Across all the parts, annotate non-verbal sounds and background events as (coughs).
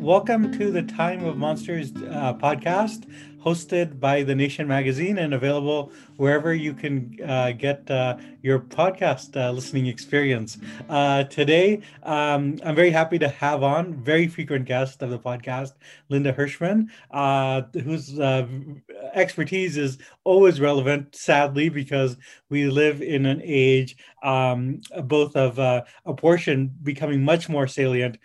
Welcome to the Time of Monsters uh, podcast, hosted by The Nation magazine and available wherever you can uh, get uh, your podcast uh, listening experience. Uh, today, um, I'm very happy to have on very frequent guest of the podcast, Linda Hirshman, uh, whose uh, expertise is always relevant, sadly, because we live in an age um, both of abortion becoming much more salient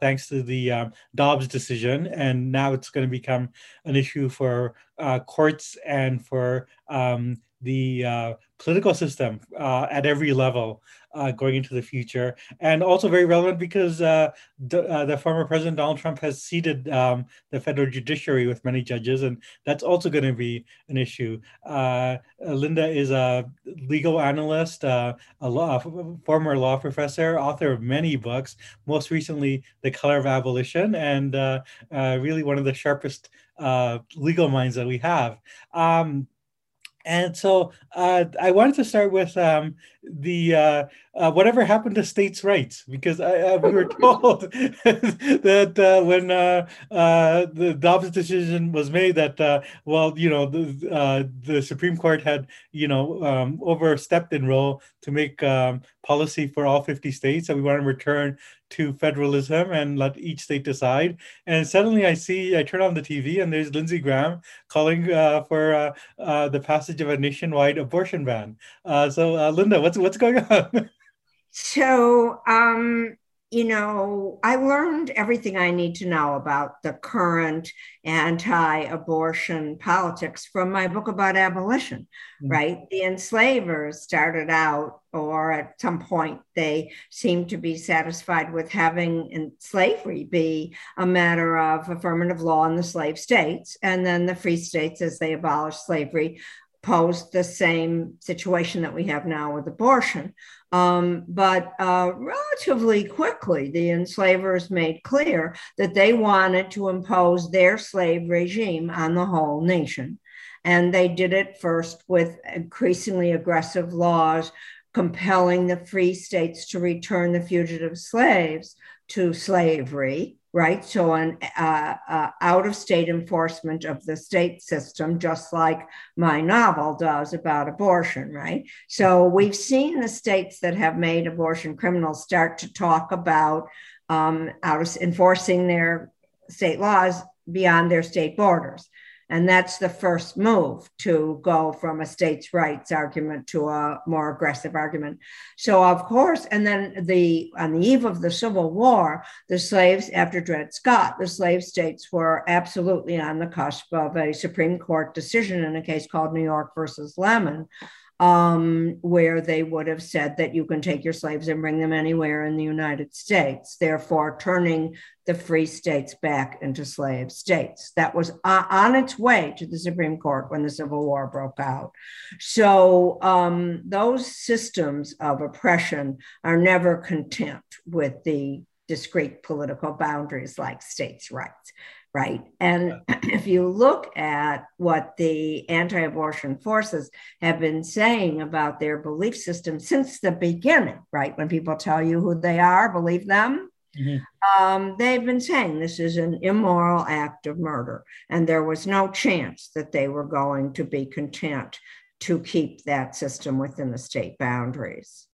thanks to the Dobbs decision, and now it's going to become an issue for uh, courts and for um, the uh, political system uh, at every level uh, going into the future. And also very relevant because uh, the, uh, the, former President Donald Trump has seated um, the federal judiciary with many judges, and that's also going to be an issue. Uh, Linda is a legal analyst, a law, former law professor, author of many books, most recently, The Color of Abolition, and really one of the sharpest uh, legal minds that we have. Um, and so uh, I wanted to start with um, the uh, uh, whatever happened to states' rights? Because I, uh, we were (laughs) told (laughs) that uh, when uh, the Dobbs decision was made that well you know the the Supreme Court had you know um, overstepped in role to make um, policy for all 50 states that we want to return to federalism and let each state decide. And suddenly I see, I turn on the TV and there's Lindsey Graham calling uh, for uh, uh, the passage of a nationwide abortion ban. Uh, so, uh, Linda, what's what's going (laughs) on? so, um, you know, I learned everything I need to know about the current anti abortion politics from my book about abolition, mm-hmm. right? The enslavers started out, or at some point, they seemed to be satisfied with having slavery be a matter of affirmative law in the slave states. And then the free states, as they abolished slavery, posed the same situation that we have now with abortion. Um, but uh, relatively quickly, the enslavers made clear that they wanted to impose their slave regime on the whole nation. And they did it first with increasingly aggressive laws compelling the free states to return the fugitive slaves to slavery right? So, an uh, uh, out of state enforcement of the state system, just like my novel does about abortion, right? So, we've seen the states that have made abortion criminal start to talk about um, out of enforcing their state laws beyond their state borders. And that's the first move to go from a states' rights argument to a more aggressive argument. So, of course, and then the on the eve of the Civil War, the slaves, after Dred Scott, the slave states were absolutely on the cusp of a Supreme Court decision in a case called New York versus Lemmon, um, where they would have said that you can take your slaves and bring them anywhere in the United States, therefore turning the free states back into slave states. That was on its way to the Supreme Court when the Civil War broke out. So um, those systems of oppression are never content with the discrete political boundaries like states' rights right? And (clears throat) if you look at what the anti abortion forces have been saying about their belief system since the beginning, right? When people tell you who they are, believe them. Mm-hmm. Um, they've been saying this is an immoral act of murder, and there was no chance that they were going to be content to keep that system within the state boundaries.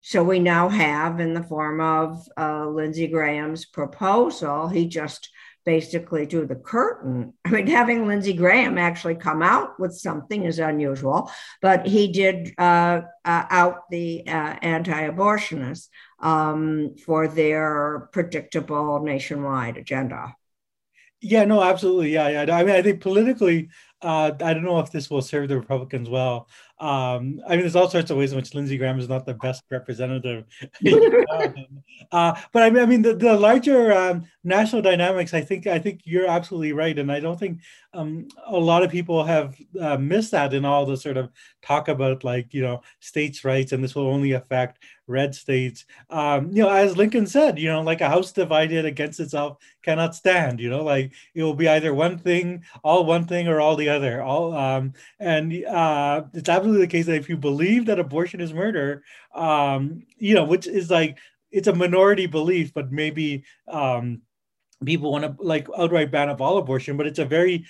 So we now have, in the form of uh, Lindsey Graham's proposal, he just basically drew the curtain. I mean, having Lindsey Graham actually come out with something is unusual, but he did uh, uh, out the uh, anti abortionists um, for their predictable nationwide agenda. Yeah, no, absolutely. Yeah, yeah. I mean, I think politically, uh, I don't know if this will serve the Republicans well. Um, I mean, there's all sorts of ways in which Lindsey Graham is not the best representative. (laughs) uh, but I mean, I mean, the, the larger um, national dynamics. I think I think you're absolutely right, and I don't think um, a lot of people have uh, missed that in all the sort of talk about like you know states' rights, and this will only affect red states. Um, you know, as Lincoln said, you know, like a house divided against itself cannot stand. You know, like it will be either one thing, all one thing, or all the other. All um, and uh, it's absolutely the case that if you believe that abortion is murder, um, you know, which is like it's a minority belief, but maybe um, people want to like outright ban of all abortion, but it's a very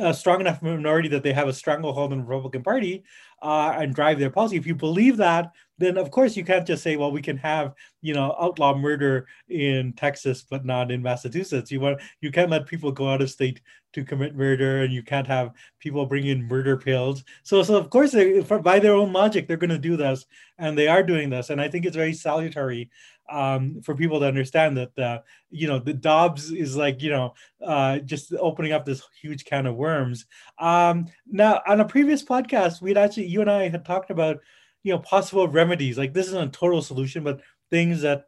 uh, strong enough minority that they have a stranglehold in the Republican Party uh, and drive their policy. If you believe that, then of course you can't just say, well, we can have you know outlaw murder in Texas but not in Massachusetts. You want you can't let people go out of state to commit murder, and you can't have people bring in murder pills. So so of course they, by their own logic they're going to do this, and they are doing this, and I think it's very salutary um, for people to understand that uh, you know the Dobbs is like you know uh, just opening up this huge can of worms. Um, now on a previous podcast, we'd actually you and I had talked about you know possible remedies. Like this isn't a total solution, but things that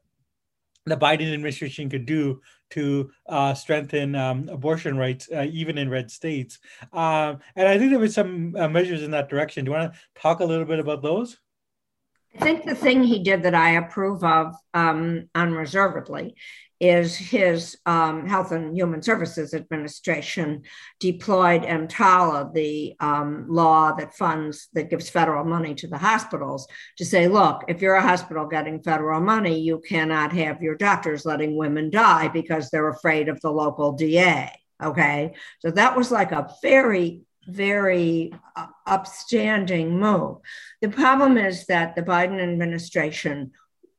the Biden administration could do to uh, strengthen um, abortion rights, uh, even in red states. Um, and I think there were some uh, measures in that direction. Do you want to talk a little bit about those? I think the thing he did that I approve of um, unreservedly is his um, Health and Human Services Administration deployed EMTALA, the um, law that funds, that gives federal money to the hospitals, to say, look, if you're a hospital getting federal money, you cannot have your doctors letting women die because they're afraid of the local DA. Okay. So that was like a very very uh, upstanding move. The problem is that the Biden administration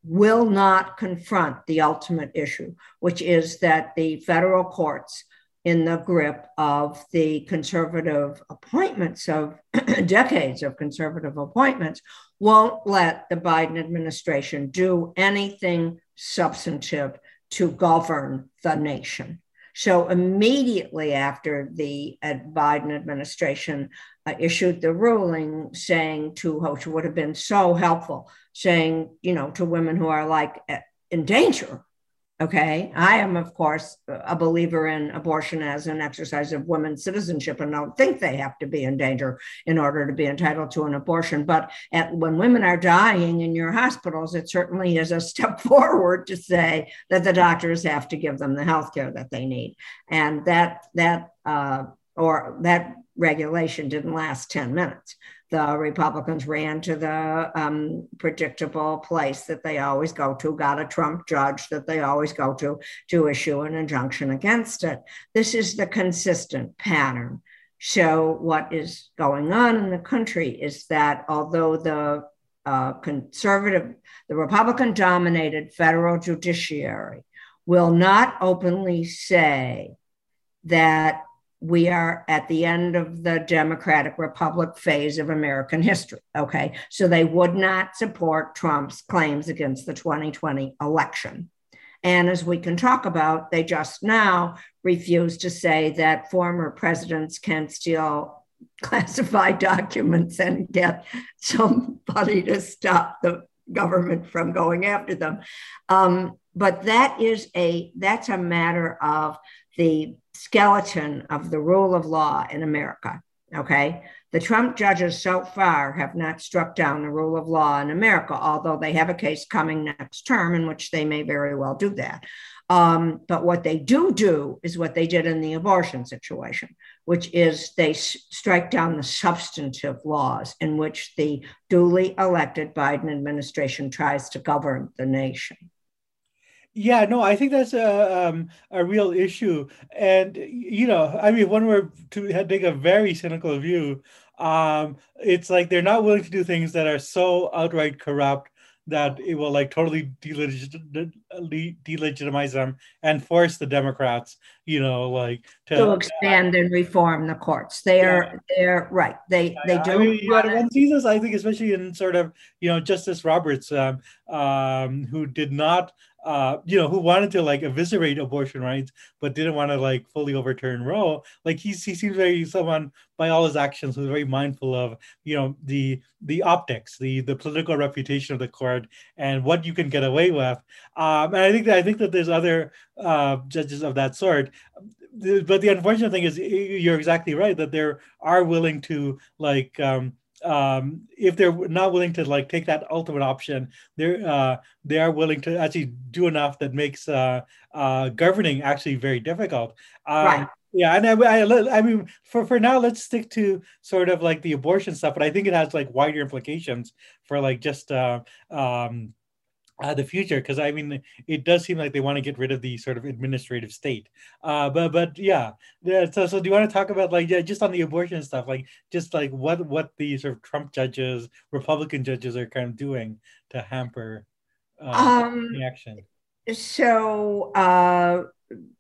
will not confront the ultimate issue, which is that the federal courts, in the grip of the conservative appointments of (clears throat) decades of conservative appointments, won't let the Biden administration do anything substantive to govern the nation. So immediately after the uh, Biden administration uh, issued the ruling saying to, which would have been so helpful, saying, you know, to women who are like uh, in danger Okay. I am, of course, a believer in abortion as an exercise of women's citizenship and don't think they have to be in danger in order to be entitled to an abortion. But at, when women are dying in your hospitals, it certainly is a (laughs) step forward to say that the doctors have to give them the health care that they need. And that, that, uh, or that regulation didn't last 10 minutes the Republicans ran to the um, predictable place that they always go to, got a Trump judge that they always go to to issue an injunction against it. This is the consistent pattern. So, what is going on in the country is that although the uh, conservative, the Republican dominated federal judiciary will not openly say that we are at the end of the Democratic Republic phase of American history. Okay. So they would not support Trump's claims against the 2020 election. And as we can talk about, they just now refuse to say that former presidents can steal (laughs) classified documents and get somebody to stop the government from going after them. Um, but that is a that's a matter of the skeleton of the rule of law in America. Okay. The Trump judges so far have not struck down the rule of law in America, although they have a case coming next term in which they may very well do that. Um, but what they do do is what they did in the abortion situation, which is they s- strike down the substantive laws in which the duly elected Biden administration tries to govern the nation. Yeah, no, I think that's a um, a real issue, and you know, I mean, when we're to take a very cynical view, um, it's like they're not willing to do things that are so outright corrupt that it will like totally delegitimize them and force the Democrats, you know, like to, to expand uh, and reform the courts. They are they're right. They they do. I mean, yeah, one sees this, I think, especially in sort of you know Justice Roberts, um, um, who did not uh, you know, who wanted to like eviscerate abortion rights, but didn't want to like fully overturn Roe. Like he's he seems very someone by all his actions who's very mindful of you know the the optics, the the political reputation of the court, and what you can get away with. Um, and I think that I think that there's other uh, judges of that sort. But the unfortunate thing is, you're exactly right that there are willing to like. Um, um, if they're not willing to like take that ultimate option, they're uh, they are willing to actually do enough that makes uh, uh, governing actually very difficult. Um, right. Yeah, and I, I, I mean, for for now, let's stick to sort of like the abortion stuff, but I think it has like wider implications for like just uh, um, uh, the future because I mean it does seem like they want to get rid of the sort of administrative state. Uh, but but yeah, yeah. So so do you want to talk about like yeah, just on the abortion stuff, like just like what what the sort of Trump judges, Republican judges are kind of doing to hamper uh, um, the action? So uh,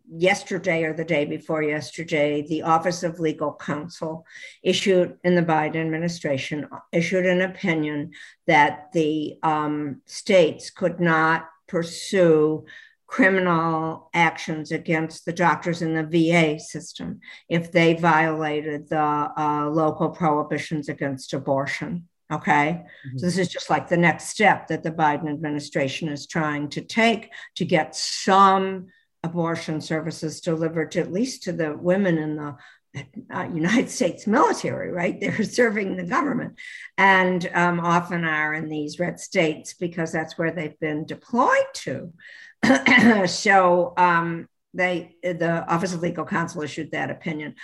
yesterday or the day before yesterday, the Office of Legal Counsel issued in the Biden administration issued an opinion that the um, states could not pursue criminal actions against the doctors in the VA system if they violated the uh, local prohibitions against abortion. Okay. Mm-hmm. So, this is just like the next step that the Biden administration is trying to take to get some abortion services delivered to at least to the women in the uh, United States military, right? (laughs) They're serving the government and um, often are in these red states because that's where they've been deployed to. (clears throat) so um, they, the Office of Legal Counsel issued that opinion.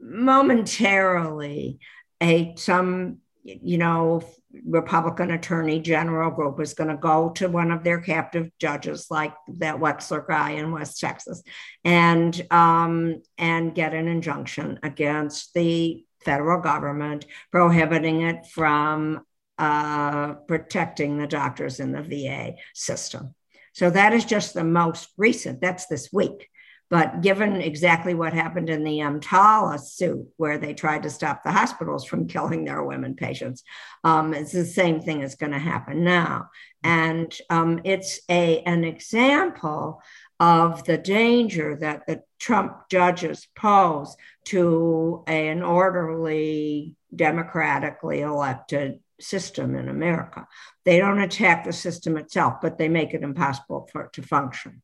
Momentarily, a some you know Republican Attorney General group is going to go to one of their captive judges, like that Wexler guy in West Texas, and um, and get an injunction against the federal government prohibiting it from uh, protecting the doctors in the VA system. So that is just the most recent. That's this week. But given exactly what happened in the EMTALA suit, where they tried to stop the hospitals from killing their women patients, um, it's the same thing is going to happen now. And um, it's a, an example of the danger that the Trump judges pose to an orderly, democratically elected system in America. They don't attack the system itself, but they make it impossible for it to function.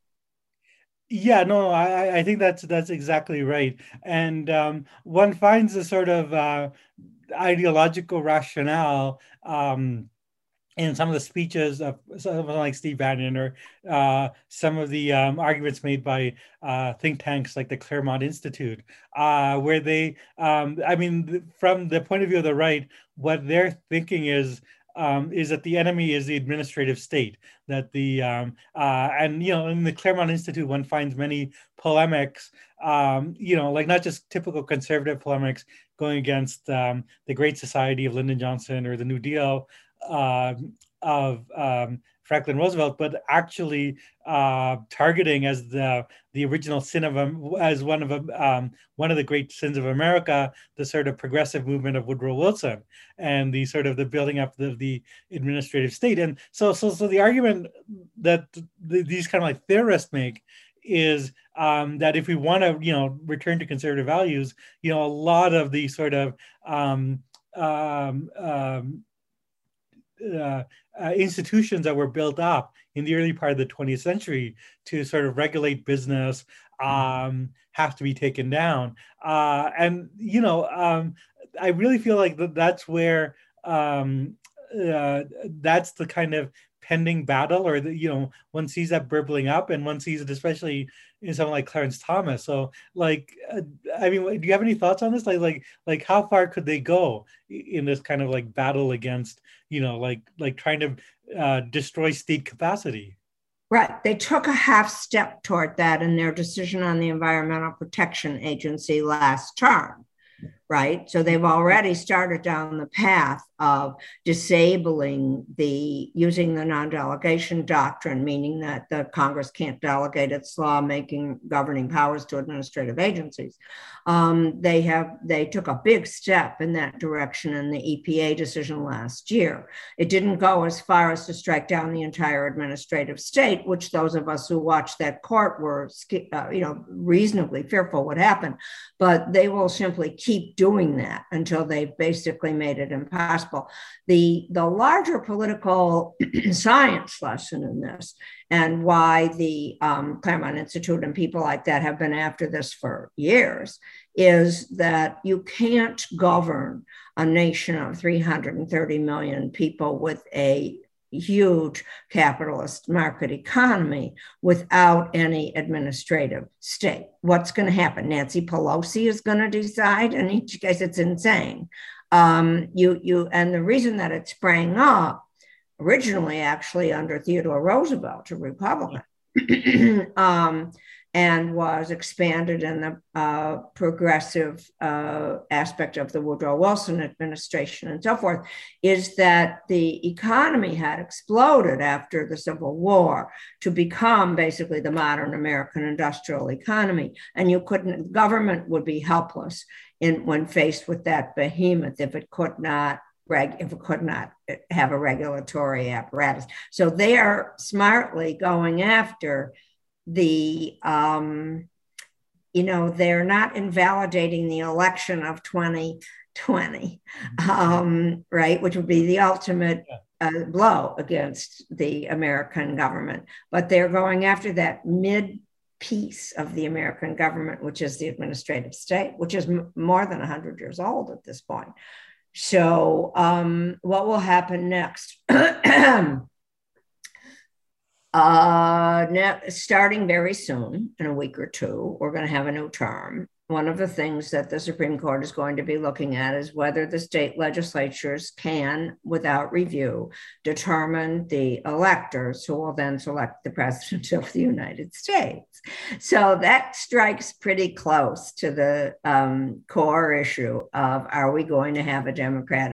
Yeah, no, I, I think that's that's exactly right. And um, one finds a sort of uh, ideological rationale um, in some of the speeches of someone like Steve Bannon or uh, some of the um, arguments made by uh, think tanks like the Claremont Institute, uh, where they, um, I mean, from the point of view of the right, what they're thinking is um, is that the enemy is the administrative state. That the um, uh, and you know in the Claremont Institute one finds many polemics, um, you know, like not just typical conservative polemics going against um, the Great Society of Lyndon Johnson or the New Deal uh, of um, Franklin Roosevelt, but actually uh, targeting as the the original sin of um, as one of um, one of the great sins of America, the sort of progressive movement of Woodrow Wilson, and the sort of the building up of the administrative state. And so, so, so the argument that the, these kind of like theorists make is um, that if we want to, you know, return to conservative values, you know, a lot of the sort of um, um, um uh, uh, institutions that were built up in the early part of the 20th century to sort of regulate business um, have to be taken down. Uh, and, you know, um, I really feel like that that's where um, uh, that's the kind of pending battle or the, you know one sees that burbling up and one sees it especially in someone like clarence thomas. So like uh, i mean do you have any thoughts on this? Like like like how far could they go in this kind of like battle against you know like like trying to uh, destroy state capacity? Right. They took a half step toward that in their decision on the Environmental Protection Agency last term, right? So they've already started down the path of disabling the using the non-delegation doctrine, meaning that the Congress can't delegate its law-making governing powers to administrative agencies. Um, they have they took a big step in that direction in the EPA decision last year. It didn't go as far as to strike down the entire administrative state, which those of us who watched that court were, uh, you know, reasonably fearful would happen. But they will simply keep doing that until they've basically made it impossible. The, the larger political (clears throat) science lesson in this and why the um, Claremont Institute and people like that have been after this for years is that you can't govern a nation of 330 million people with a huge capitalist market economy without any administrative state. What's going to happen? Nancy Pelosi is going to decide, In each case it's insane. Um, you you and the reason that it sprang up originally actually under Theodore Roosevelt, a Republican. (clears throat) um, and was expanded in the uh, progressive uh, aspect of the Woodrow Wilson administration and so forth, is that the economy had exploded after the Civil War to become basically the modern American industrial economy. And you couldn't, government would be helpless in when faced with that behemoth if it could not if it could not have a regulatory apparatus. So they are smartly going after the um, you know they're not invalidating the election of 2020 mm-hmm. um, right which would be the ultimate uh, blow against the american government. But they're going after that mid piece of the american government which is the administrative state which is m- more than 100 years old at this point. So um, what will happen next (clears throat) Uh, now, starting very soon, in a week or two, we're going to have a new term. One of the things that the Supreme Court is going to be looking at is whether the state legislatures can, without review, determine the electors who will then select the president of the United States. So that strikes pretty close to the um, core issue of are we going to have a Democratic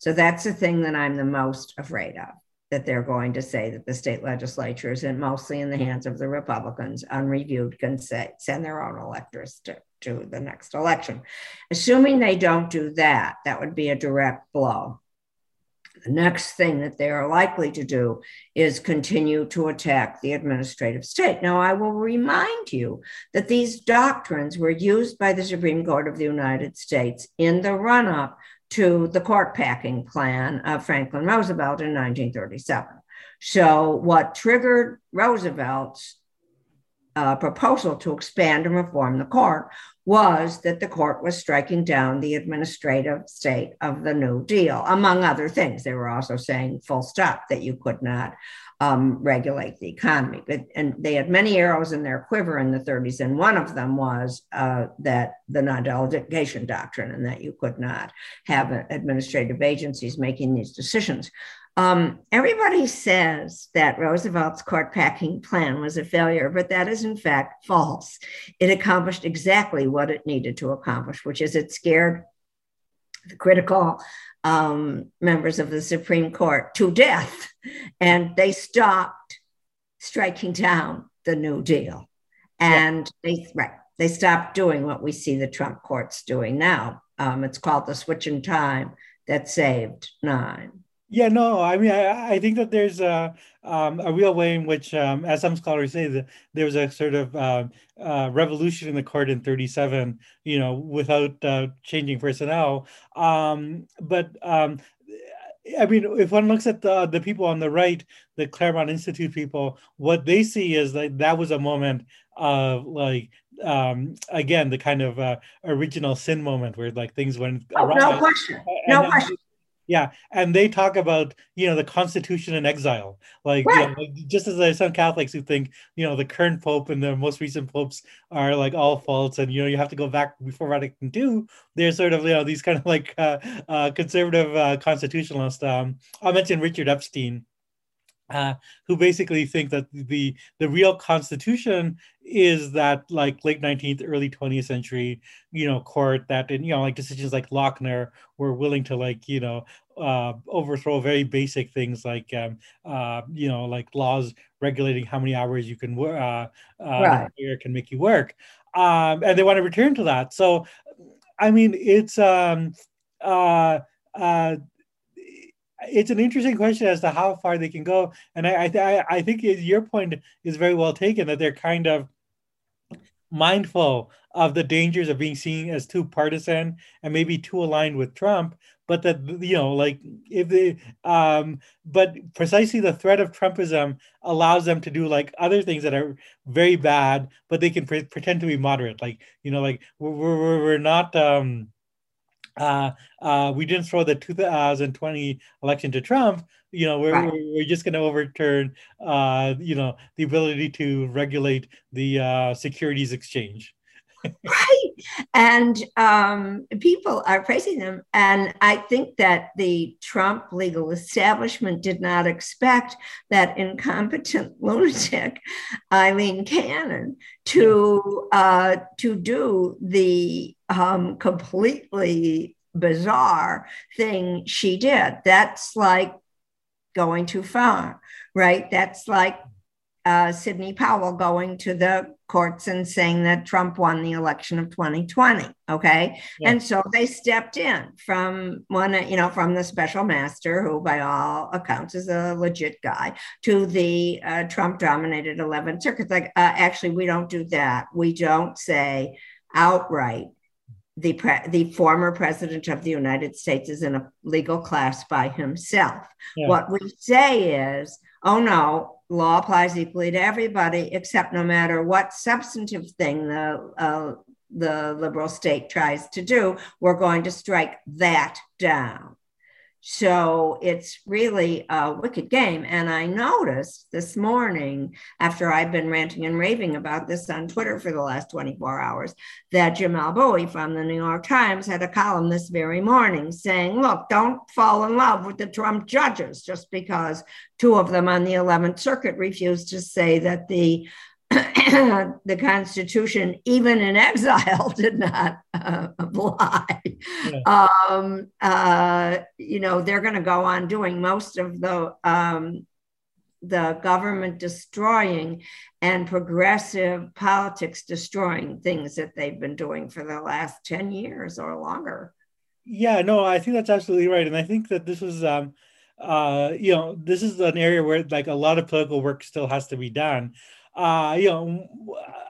So that's the thing that I'm the most afraid of that they're going to say that the state legislatures and mostly in the hands of the Republicans, unreviewed, can say, send their own electors to, to the next election. Assuming they don't do that, that would be a direct blow. The next thing that they are likely to do is continue to attack the administrative state. Now, I will remind you that these doctrines were used by the Supreme Court of the United States in the run up to the court packing plan of Franklin Roosevelt in 1937. So, what triggered Roosevelt's uh, proposal to expand and reform the court was that the court was striking down the administrative state of the New Deal, among other things. They were also saying full stop that you could not um, regulate the economy. But, and they had many arrows in their quiver in the 30s, and one of them was uh, that the non-delegation doctrine, and that you could not have administrative agencies making these decisions. Um, everybody says that Roosevelt's court packing plan was a failure, but that is in fact false. It accomplished exactly what it needed to accomplish, which is it scared the critical um, members of the Supreme Court to death, and they stopped striking down the New Deal, and yeah. they right they stopped doing what we see the Trump courts doing now. Um, it's called the switch in time that saved nine. Yeah, no, I mean, I, I think that there's a um, a real way in which, um, as some scholars say, that there was a sort of uh, uh, revolution in the court in 37, you know, without uh, changing personnel. Um, but um, I mean, if one looks at the the people on the right, the Claremont Institute people, what they see is that that was a moment of like um again the kind of uh, original sin moment where like things went oh, no question. No question yeah and they talk about you know the constitution in exile. Like, right. you know, like just as there's some catholics who think you know the current pope and the most recent popes are like all false and you know you have to go back before vatican ii there's sort of you know these kind of like uh, uh, conservative uh, constitutionalists um, i'll mention richard epstein uh, who basically think that the the real constitution is that like late 19th early 20th century you know court that and you know like decisions like lochner were willing to like you know uh, overthrow very basic things like um, uh, you know like laws regulating how many hours you can work uh, uh right. can make you work um, and they want to return to that so i mean it's um uh uh it's an interesting question as to how far they can go, and I I, I think your point is very well taken that they're kind of mindful of the dangers of being seen as too partisan and maybe too aligned with Trump, but that you know, like if they, um, but precisely the threat of Trumpism allows them to do like other things that are very bad, but they can pre- pretend to be moderate, like you know, like we're we're, we're not. Um, uh, uh, we didn't throw the 2020 election to Trump. You know, we're, right. we're, just going to overturn, uh, you know, the ability to regulate the uh, securities exchange. right. And um, people are praising them. And I think that the Trump legal establishment did not expect that incompetent (laughs) lunatic Aileen Cannon to uh, to do the um, completely bizarre thing she did. That's like going too far, right? That's like uh, Sidney Powell going to the courts and saying that Trump won the election of 2020. Okay. Yeah. And so they stepped in from one, you know, from the special master, who by all accounts is a legit guy, to the uh, Trump dominated 11th Circuit. Like, uh, actually, we don't do that. We don't say outright the, pre- the former president of the United States is in a legal class by himself. Yeah. What we say is, oh no, law applies equally to everybody, except no matter what substantive thing the uh, the liberal state tries to do, we're going to strike that down. So it's really a wicked game. And I noticed this morning, after I've been ranting and raving about this on Twitter for the last 24 hours, that Jamelle Bouie from the New York Times had a column this very morning saying, look, don't fall in love with the Trump judges just because two of them on the 11th Circuit refused to say that the (coughs) the Constitution, even in exile, (laughs) did not uh, apply. Yeah. Um, uh, you know, they're going to go on doing most of the um, the government destroying and progressive politics destroying things that they've been doing for the last 10 years or longer. Yeah, no, I think that's absolutely right. And I think that this is, um, uh, you know, this is an area where like a lot of political work still has to be done uh, you know,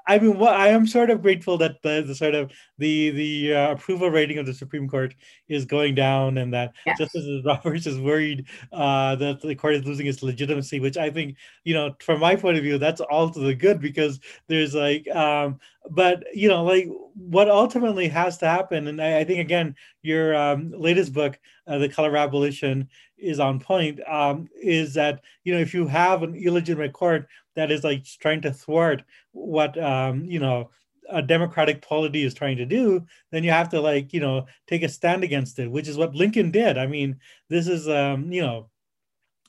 I mean, what I am sort of grateful that the, the sort of the the uh, approval rating of the Supreme Court is going down, and that yes. Justice Roberts is worried uh, that the court is losing its legitimacy, which I think, you know, from my point of view, that's all to the good because there's like, um, but you know, like what ultimately has to happen, and I, I think again, your um, latest book, uh, The Color Abolition, is on point. Um, is that you know if you have an illegitimate court that is like trying to thwart what um, you know a democratic polity is trying to do, then you have to like you know take a stand against it, which is what Lincoln did. I mean, this is um, you know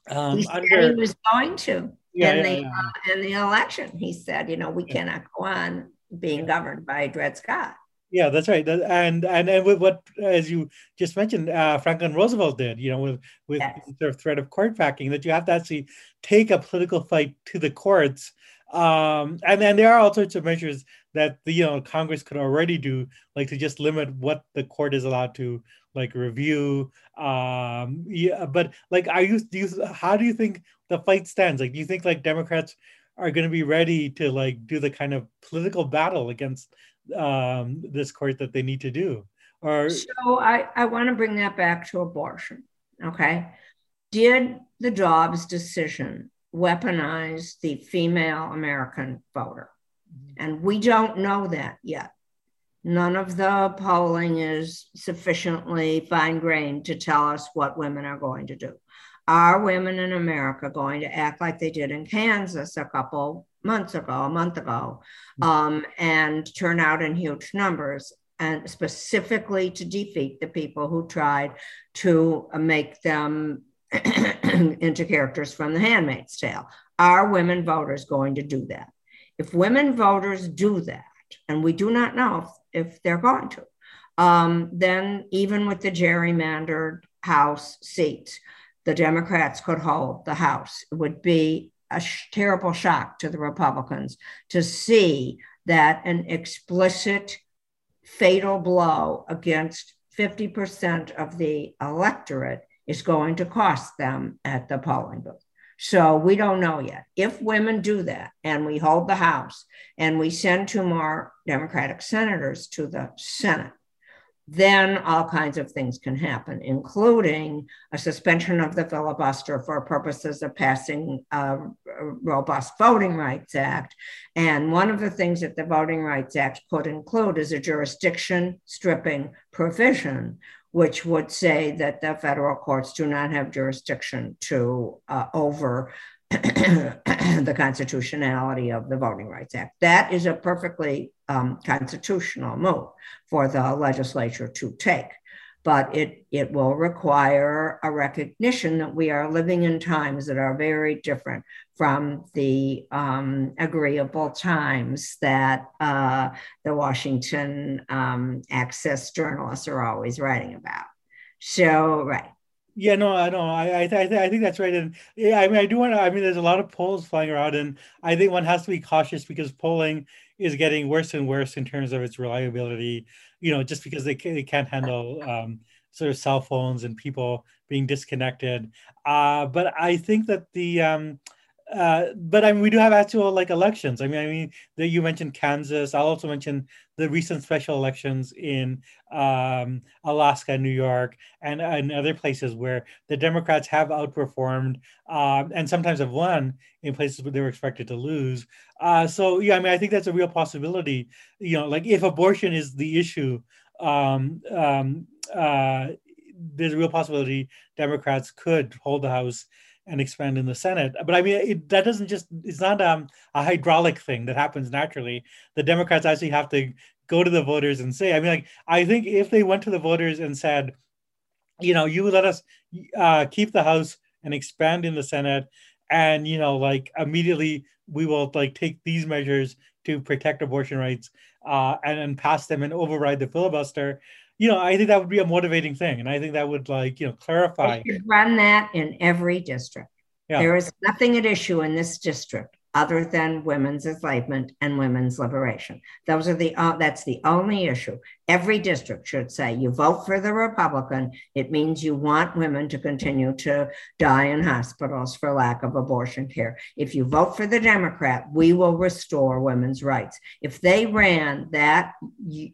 um, he, under, he was going to yeah, in yeah, the yeah. Uh, in the election. He said, you know, we cannot go on being governed by Dred Scott. Yeah, that's right. And and and with what as you just mentioned, uh, Franklin Roosevelt did, you know, with with yes. the threat of court packing, that you have to actually take a political fight to the courts. Um, and then there are all sorts of measures that the you know Congress could already do, like to just limit what the court is allowed to like review. Um, yeah, but like, are you do you how do you think the fight stands? Like, do you think like Democrats are going to be ready to like do the kind of political battle against um, this court that they need to do? Or so I I want to bring that back to abortion. Okay, did the Dobbs decision weaponize the female American voter? And we don't know that yet. None of the polling is sufficiently fine grained to tell us what women are going to do. Are women in America going to act like they did in Kansas a couple months ago, a month ago, um, and turn out in huge numbers? And specifically to defeat the people who tried to make them (clears throat) into characters from The Handmaid's Tale. Are women voters going to do that? If women voters do that, and we do not know if, if they're going to, um, then even with the gerrymandered House seats, the Democrats could hold the House. It would be a terrible shock to the Republicans to see that an explicit fatal blow against 50% of the electorate is going to cost them at the polling booth. So we don't know yet. If women do that and we hold the House and we send two more Democratic senators to the Senate, then all kinds of things can happen, including a suspension of the filibuster for purposes of passing a robust Voting Rights Act. And one of the things that the Voting Rights Act could include is a jurisdiction stripping provision, which would say that the federal courts do not have jurisdiction to uh, over (clears throat) the constitutionality of the Voting Rights Act. That is a perfectly um, constitutional move for the legislature to take but it, it will require a recognition that we are living in times that are very different from the um, agreeable times that uh, the Washington um, Access journalists are always writing about. So, right. Yeah, no, I know. I I, th- I think that's right, and yeah, I mean, I do want to. I mean, there's a lot of polls flying around, and I think one has to be cautious because polling is getting worse and worse in terms of its reliability. You know, just because they they can't handle um, sort of cell phones and people being disconnected. Uh, but I think that the um, uh, but I mean, we do have actual like elections. I mean, I mean, that you mentioned Kansas. I'll also mention the recent special elections in um, Alaska, New York, and, and other places where the Democrats have outperformed um, and sometimes have won in places where they were expected to lose. Uh, so yeah, I mean, I think that's a real possibility. You know, like if abortion is the issue, um, um, uh, there's a real possibility Democrats could hold the House and expand in the Senate. But I mean, it, that doesn't just, it's not um, a hydraulic thing that happens naturally. The Democrats actually have to go to the voters and say, I mean, like, I think if they went to the voters and said, you know, you let us uh, keep the House and expand in the Senate, and, you know, like immediately we will like take these measures to protect abortion rights uh, and, and pass them and override the filibuster you know, I think that would be a motivating thing, and I think that would like you know clarify. run that in every district. Yeah. There is nothing at issue in this district other than women's enslavement and women's liberation. Those are the uh, that's the only issue. Every district should say you vote for the Republican, it means you want women to continue to die in hospitals for lack of abortion care. If you vote for the Democrat, we will restore women's rights. If they ran that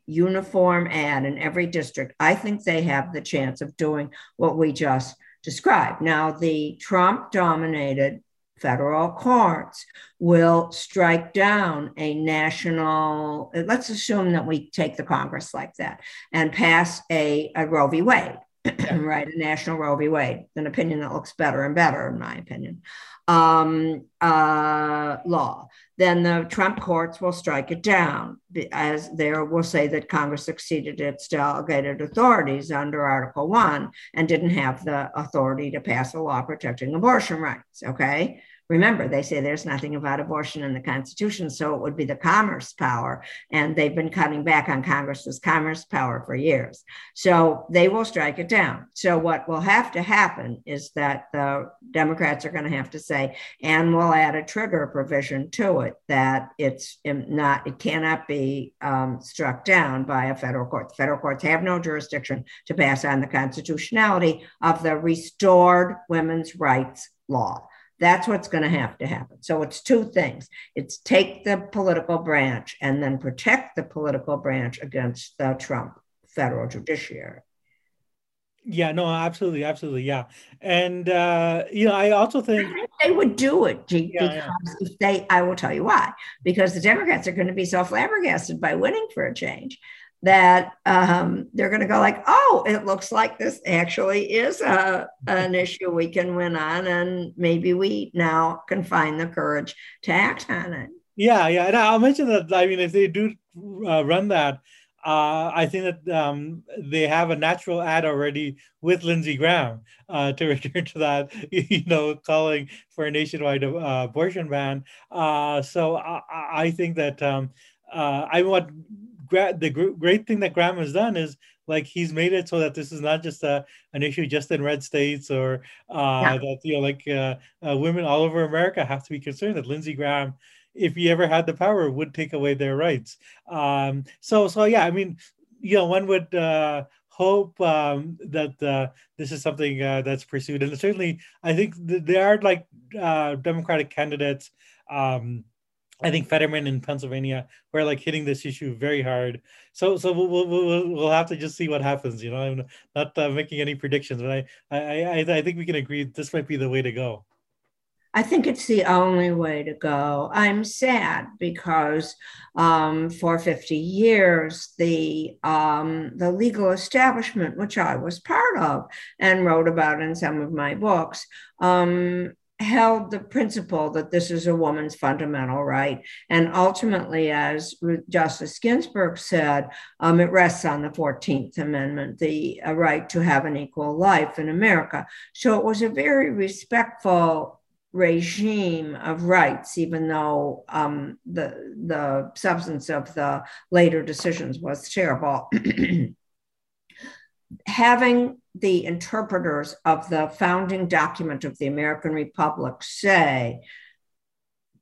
uniform ad in every district, I think they have the chance of doing what we just described. Now, the Trump dominated federal courts will strike down a national, let's assume that we take the Congress like that and pass a, a Roe v. Wade. (clears throat) right? A national Roe v. Wade, an opinion that looks better and better, in my opinion, um, uh, law. Then the Trump courts will strike it down, as they will say that Congress exceeded its delegated authorities under Article 1 and didn't have the authority to pass a law protecting abortion rights. Okay. Remember, they say there's nothing about abortion in the Constitution, so it would be the commerce power. And they've been cutting back on Congress's commerce power for years. So they will strike it down. So what will have to happen is that the Democrats are going to have to say, and we'll add a trigger provision to it that it's not, it cannot be um, struck down by a federal court. The federal courts have no jurisdiction to pass on the constitutionality of the restored women's rights law. That's what's going to have to happen. So it's two things it's take the political branch and then protect the political branch against the Trump federal judiciary. Yeah, no, absolutely, absolutely, yeah, and uh, you know, I also think they would do it G, yeah, because yeah. if they, I will tell you why, because the Democrats are going to be so flabbergasted by winning for a change that um, they're going to go like, oh, it looks like this actually is a, an issue we can win on, and maybe we now can find the courage to act on it. Yeah, yeah, and I'll mention that. I mean, if they do uh, run that, uh, I think that um, they have a natural ad already with Lindsey Graham uh, to (laughs) return to that, you know, calling for a nationwide uh, abortion ban. Uh, so I, I, think that um, uh, I want the great thing that Graham has done is like he's made it so that this is not just a, an issue just in red states or uh, yeah. that you know like uh, uh, women all over America have to be concerned that Lindsey Graham, if he ever had the power, would take away their rights. Um, so so yeah, I mean, you know, one would uh, hope um, that uh, this is something uh, that's pursued, and certainly I think th- there are like Democratic candidates. Um, I think Fetterman in Pennsylvania we're like hitting this issue very hard. So so we'll we'll, we'll have to just see what happens. You know, I'm not uh, making any predictions, but I, I I I think we can agree this might be the way to go. I think it's the only way to go. I'm sad because um, for 50 years, the um, the legal establishment, which I was part of and wrote about in some of my books, um, held the principle that this is a woman's fundamental right. And ultimately, as Justice Ginsburg said, um, it rests on the 14th Amendment, the uh, right to have an equal life in America. So it was a very respectful regime of rights, even though um, the, the substance of the later decisions was terrible. (clears throat) Having the interpreters of the founding document of the American Republic say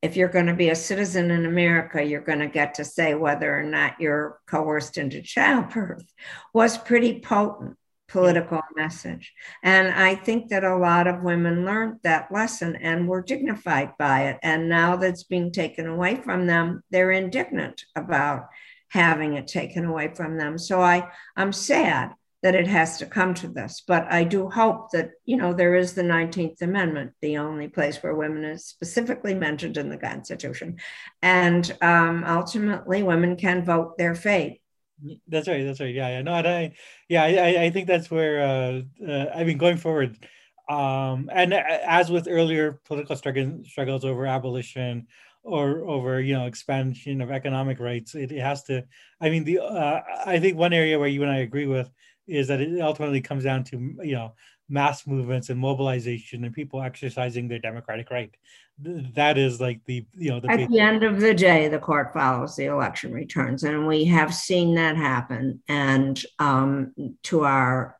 if you're going to be a citizen in America, you're going to get to say whether or not you're coerced into childbirth was pretty potent political message. And I think that a lot of women learned that lesson and were dignified by it. And now that's being taken away from them, they're indignant about having it taken away from them. So I, I'm sad that it has to come to this. But I do hope that, you know, there is the 19th Amendment, the only place where women is specifically mentioned in the Constitution. And um, ultimately, women can vote their fate. That's right. That's right. Yeah. Yeah. No, I, yeah, I, I think that's where, uh, uh, I mean, going forward, um, and as with earlier political struggles over abolition or over you know expansion of economic rights it, it has to i mean the uh, i think one area where you and i agree with is that it ultimately comes down to you know mass movements and mobilization and people exercising their democratic right that is like the you know the at the end of the day the court follows the election returns and we have seen that happen and um, to our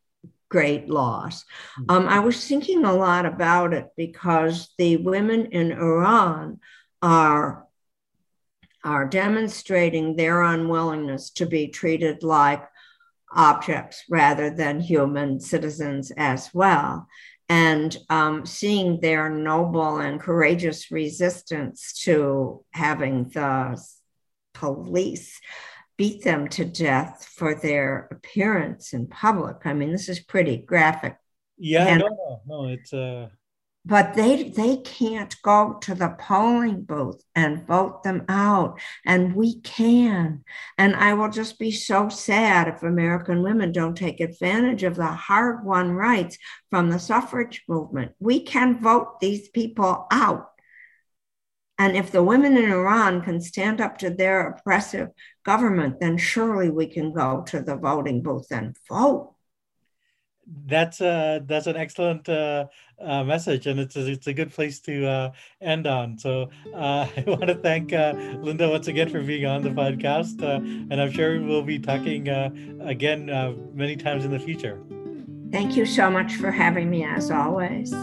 great loss hmm. um, i was thinking a lot about it because the women in iran are are demonstrating their unwillingness to be treated like objects rather than human citizens as well. And um, seeing their noble and courageous resistance to having the police beat them to death for their appearance in public. I mean, this is pretty graphic. Yeah, and, no, no, no, it's uh but they they can't go to the polling booth and vote them out and we can. And i will just be so sad if american women don't take advantage of the hard won rights from the suffrage movement. We can vote these people out. And if the women in iran can stand up to their oppressive government then surely we can go to the voting booth and vote that's uh that's an excellent uh, uh, message and it's a, it's a good place to uh, end on. So uh, (laughs) i want to thank uh, linda once again for being on the podcast uh, and i'm sure we'll be talking uh, again uh, many times in the future. Thank you so much for having me as always